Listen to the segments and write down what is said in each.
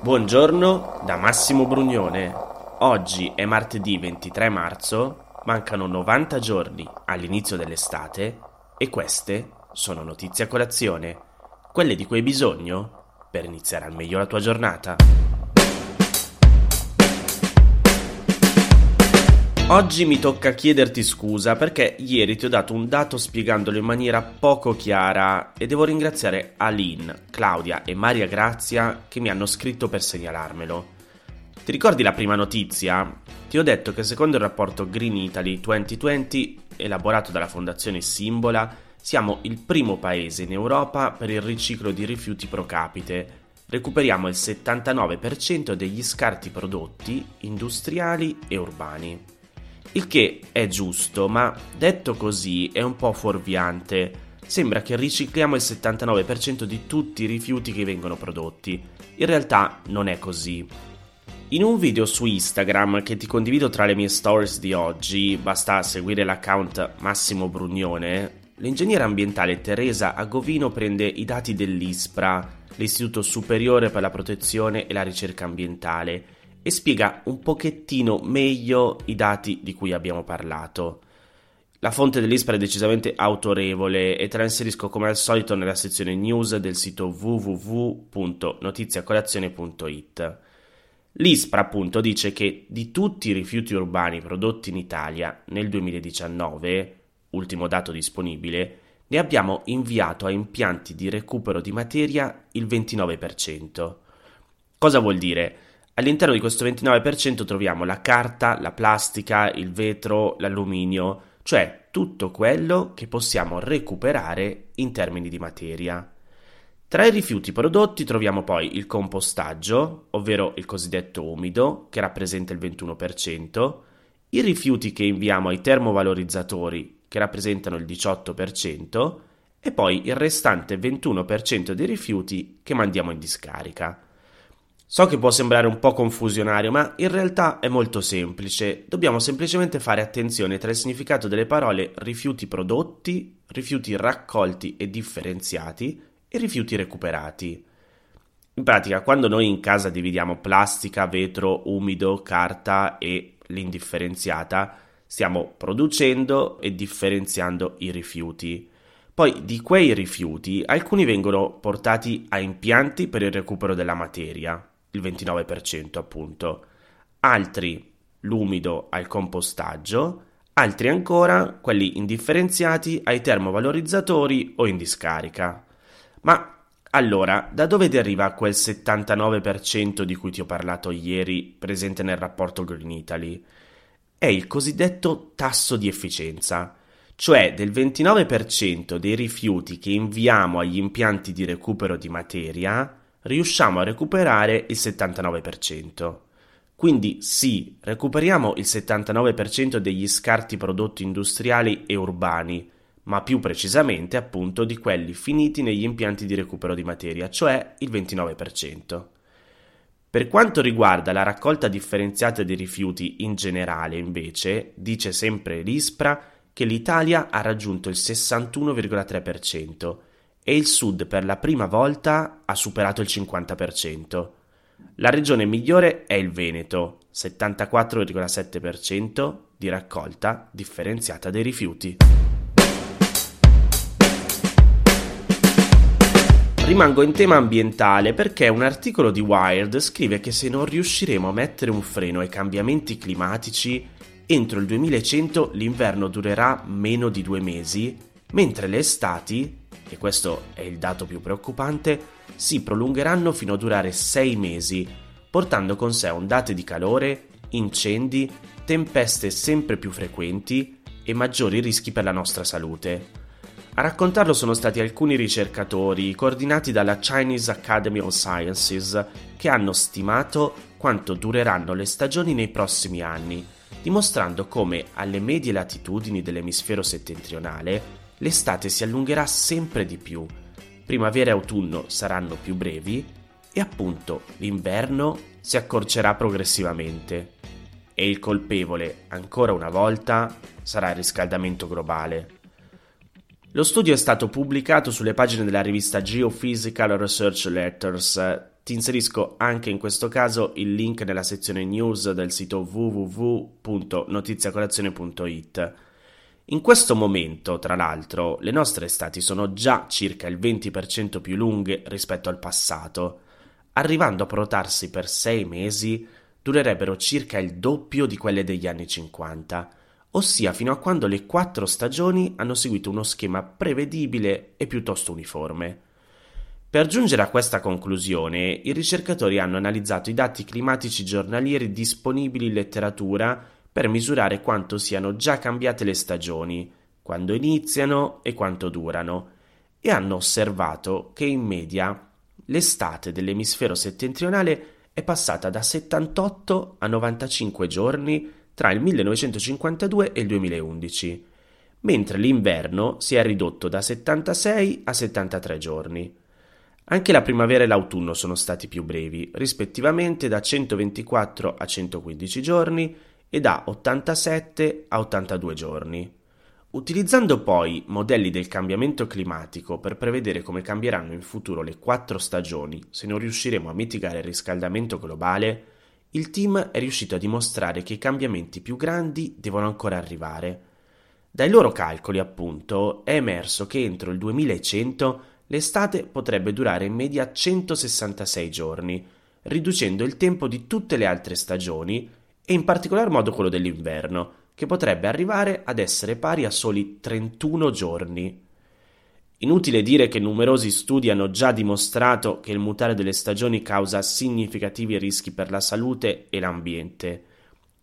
Buongiorno da Massimo Brugnone. Oggi è martedì 23 marzo, mancano 90 giorni all'inizio dell'estate e queste sono notizie a colazione, quelle di cui hai bisogno per iniziare al meglio la tua giornata. Oggi mi tocca chiederti scusa perché ieri ti ho dato un dato spiegandolo in maniera poco chiara e devo ringraziare Aline, Claudia e Maria Grazia che mi hanno scritto per segnalarmelo. Ti ricordi la prima notizia? Ti ho detto che secondo il rapporto Green Italy 2020 elaborato dalla fondazione Simbola siamo il primo paese in Europa per il riciclo di rifiuti pro capite. Recuperiamo il 79% degli scarti prodotti industriali e urbani. Il che è giusto, ma detto così è un po' fuorviante. Sembra che ricicliamo il 79% di tutti i rifiuti che vengono prodotti. In realtà non è così. In un video su Instagram che ti condivido tra le mie stories di oggi, basta seguire l'account Massimo Brugnone, l'ingegnere ambientale Teresa Agovino prende i dati dell'ISPRA, l'Istituto Superiore per la Protezione e la Ricerca Ambientale, e spiega un pochettino meglio i dati di cui abbiamo parlato. La fonte dell'ISPRA è decisamente autorevole e te la inserisco come al solito nella sezione news del sito www.notiziacolazione.it. L'ISPRA appunto dice che di tutti i rifiuti urbani prodotti in Italia nel 2019, ultimo dato disponibile, ne abbiamo inviato a impianti di recupero di materia il 29%. Cosa vuol dire? All'interno di questo 29% troviamo la carta, la plastica, il vetro, l'alluminio, cioè tutto quello che possiamo recuperare in termini di materia. Tra i rifiuti prodotti troviamo poi il compostaggio, ovvero il cosiddetto umido, che rappresenta il 21%, i rifiuti che inviamo ai termovalorizzatori, che rappresentano il 18%, e poi il restante 21% dei rifiuti che mandiamo in discarica. So che può sembrare un po' confusionario, ma in realtà è molto semplice. Dobbiamo semplicemente fare attenzione tra il significato delle parole rifiuti prodotti, rifiuti raccolti e differenziati e rifiuti recuperati. In pratica, quando noi in casa dividiamo plastica, vetro, umido, carta e l'indifferenziata, stiamo producendo e differenziando i rifiuti. Poi di quei rifiuti alcuni vengono portati a impianti per il recupero della materia, il 29% appunto, altri l'umido al compostaggio, altri ancora, quelli indifferenziati, ai termovalorizzatori o in discarica. Ma allora, da dove deriva quel 79% di cui ti ho parlato ieri, presente nel rapporto Green Italy? È il cosiddetto tasso di efficienza, cioè del 29% dei rifiuti che inviamo agli impianti di recupero di materia, riusciamo a recuperare il 79%. Quindi sì, recuperiamo il 79% degli scarti prodotti industriali e urbani, ma più precisamente appunto di quelli finiti negli impianti di recupero di materia, cioè il 29%. Per quanto riguarda la raccolta differenziata dei rifiuti in generale, invece, dice sempre l'ISPRA che l'Italia ha raggiunto il 61,3%, e il Sud per la prima volta ha superato il 50%. La regione migliore è il Veneto, 74,7% di raccolta differenziata dei rifiuti. Rimango in tema ambientale perché un articolo di Wired scrive che se non riusciremo a mettere un freno ai cambiamenti climatici, entro il 2100 l'inverno durerà meno di due mesi, mentre le estati e questo è il dato più preoccupante, si prolungheranno fino a durare sei mesi, portando con sé ondate di calore, incendi, tempeste sempre più frequenti e maggiori rischi per la nostra salute. A raccontarlo sono stati alcuni ricercatori coordinati dalla Chinese Academy of Sciences che hanno stimato quanto dureranno le stagioni nei prossimi anni, dimostrando come alle medie latitudini dell'emisfero settentrionale l'estate si allungherà sempre di più, primavera e autunno saranno più brevi e appunto l'inverno si accorcerà progressivamente. E il colpevole, ancora una volta, sarà il riscaldamento globale. Lo studio è stato pubblicato sulle pagine della rivista Geophysical Research Letters. Ti inserisco anche in questo caso il link nella sezione news del sito www.notiziacolazione.it. In questo momento, tra l'altro, le nostre estati sono già circa il 20% più lunghe rispetto al passato. Arrivando a protarsi per sei mesi, durerebbero circa il doppio di quelle degli anni 50 ossia fino a quando le quattro stagioni hanno seguito uno schema prevedibile e piuttosto uniforme. Per giungere a questa conclusione, i ricercatori hanno analizzato i dati climatici giornalieri disponibili in letteratura per misurare quanto siano già cambiate le stagioni, quando iniziano e quanto durano, e hanno osservato che in media l'estate dell'emisfero settentrionale è passata da 78 a 95 giorni tra il 1952 e il 2011, mentre l'inverno si è ridotto da 76 a 73 giorni. Anche la primavera e l'autunno sono stati più brevi, rispettivamente da 124 a 115 giorni e da 87 a 82 giorni. Utilizzando poi modelli del cambiamento climatico per prevedere come cambieranno in futuro le quattro stagioni se non riusciremo a mitigare il riscaldamento globale, il team è riuscito a dimostrare che i cambiamenti più grandi devono ancora arrivare. Dai loro calcoli, appunto, è emerso che entro il 2100 l'estate potrebbe durare in media 166 giorni, riducendo il tempo di tutte le altre stagioni e in particolar modo quello dell'inverno, che potrebbe arrivare ad essere pari a soli 31 giorni. Inutile dire che numerosi studi hanno già dimostrato che il mutare delle stagioni causa significativi rischi per la salute e l'ambiente.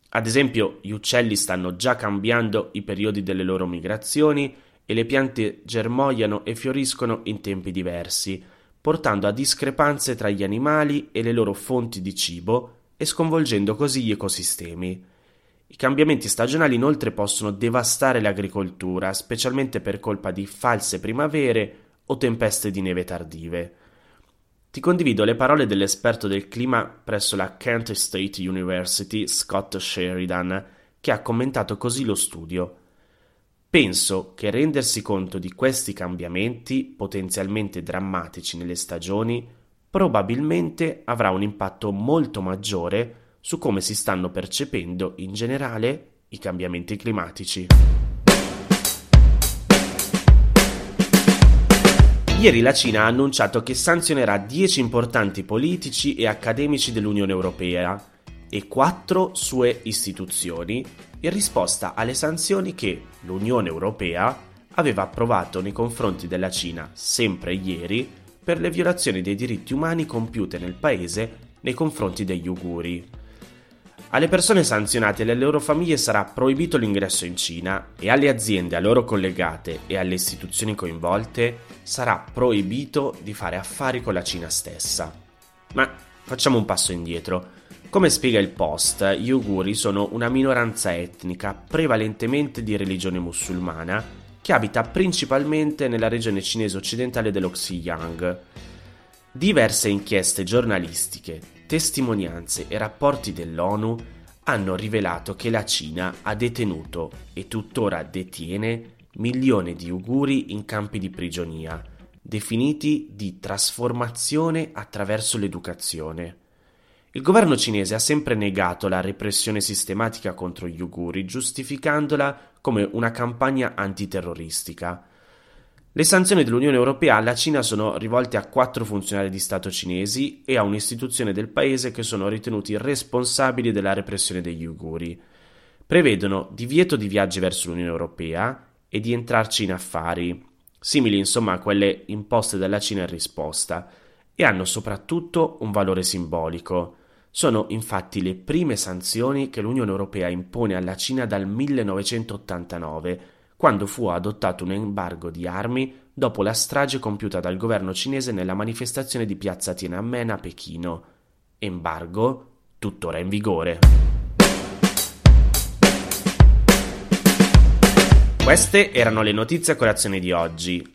Ad esempio, gli uccelli stanno già cambiando i periodi delle loro migrazioni e le piante germogliano e fioriscono in tempi diversi, portando a discrepanze tra gli animali e le loro fonti di cibo e sconvolgendo così gli ecosistemi. I cambiamenti stagionali inoltre possono devastare l'agricoltura, specialmente per colpa di false primavere o tempeste di neve tardive. Ti condivido le parole dell'esperto del clima presso la Kent State University, Scott Sheridan, che ha commentato così lo studio. Penso che rendersi conto di questi cambiamenti potenzialmente drammatici nelle stagioni probabilmente avrà un impatto molto maggiore su come si stanno percependo in generale i cambiamenti climatici. Ieri la Cina ha annunciato che sanzionerà 10 importanti politici e accademici dell'Unione Europea e 4 sue istituzioni in risposta alle sanzioni che l'Unione Europea aveva approvato nei confronti della Cina sempre ieri per le violazioni dei diritti umani compiute nel paese nei confronti degli uiguri. Alle persone sanzionate e alle loro famiglie sarà proibito l'ingresso in Cina e alle aziende a loro collegate e alle istituzioni coinvolte sarà proibito di fare affari con la Cina stessa. Ma facciamo un passo indietro. Come spiega il Post, gli Uiguri sono una minoranza etnica prevalentemente di religione musulmana che abita principalmente nella regione cinese occidentale dello Xinjiang. Diverse inchieste giornalistiche, testimonianze e rapporti dell'ONU hanno rivelato che la Cina ha detenuto e tuttora detiene milioni di uiguri in campi di prigionia, definiti di trasformazione attraverso l'educazione. Il governo cinese ha sempre negato la repressione sistematica contro gli uiguri, giustificandola come una campagna antiterroristica. Le sanzioni dell'Unione Europea alla Cina sono rivolte a quattro funzionari di Stato cinesi e a un'istituzione del paese che sono ritenuti responsabili della repressione degli uiguri. Prevedono divieto di viaggi verso l'Unione Europea e di entrarci in affari, simili insomma a quelle imposte dalla Cina in risposta, e hanno soprattutto un valore simbolico. Sono infatti le prime sanzioni che l'Unione Europea impone alla Cina dal 1989 quando fu adottato un embargo di armi dopo la strage compiuta dal governo cinese nella manifestazione di piazza Tiananmen a Pechino. Embargo tuttora in vigore. Queste erano le notizie a colazione di oggi.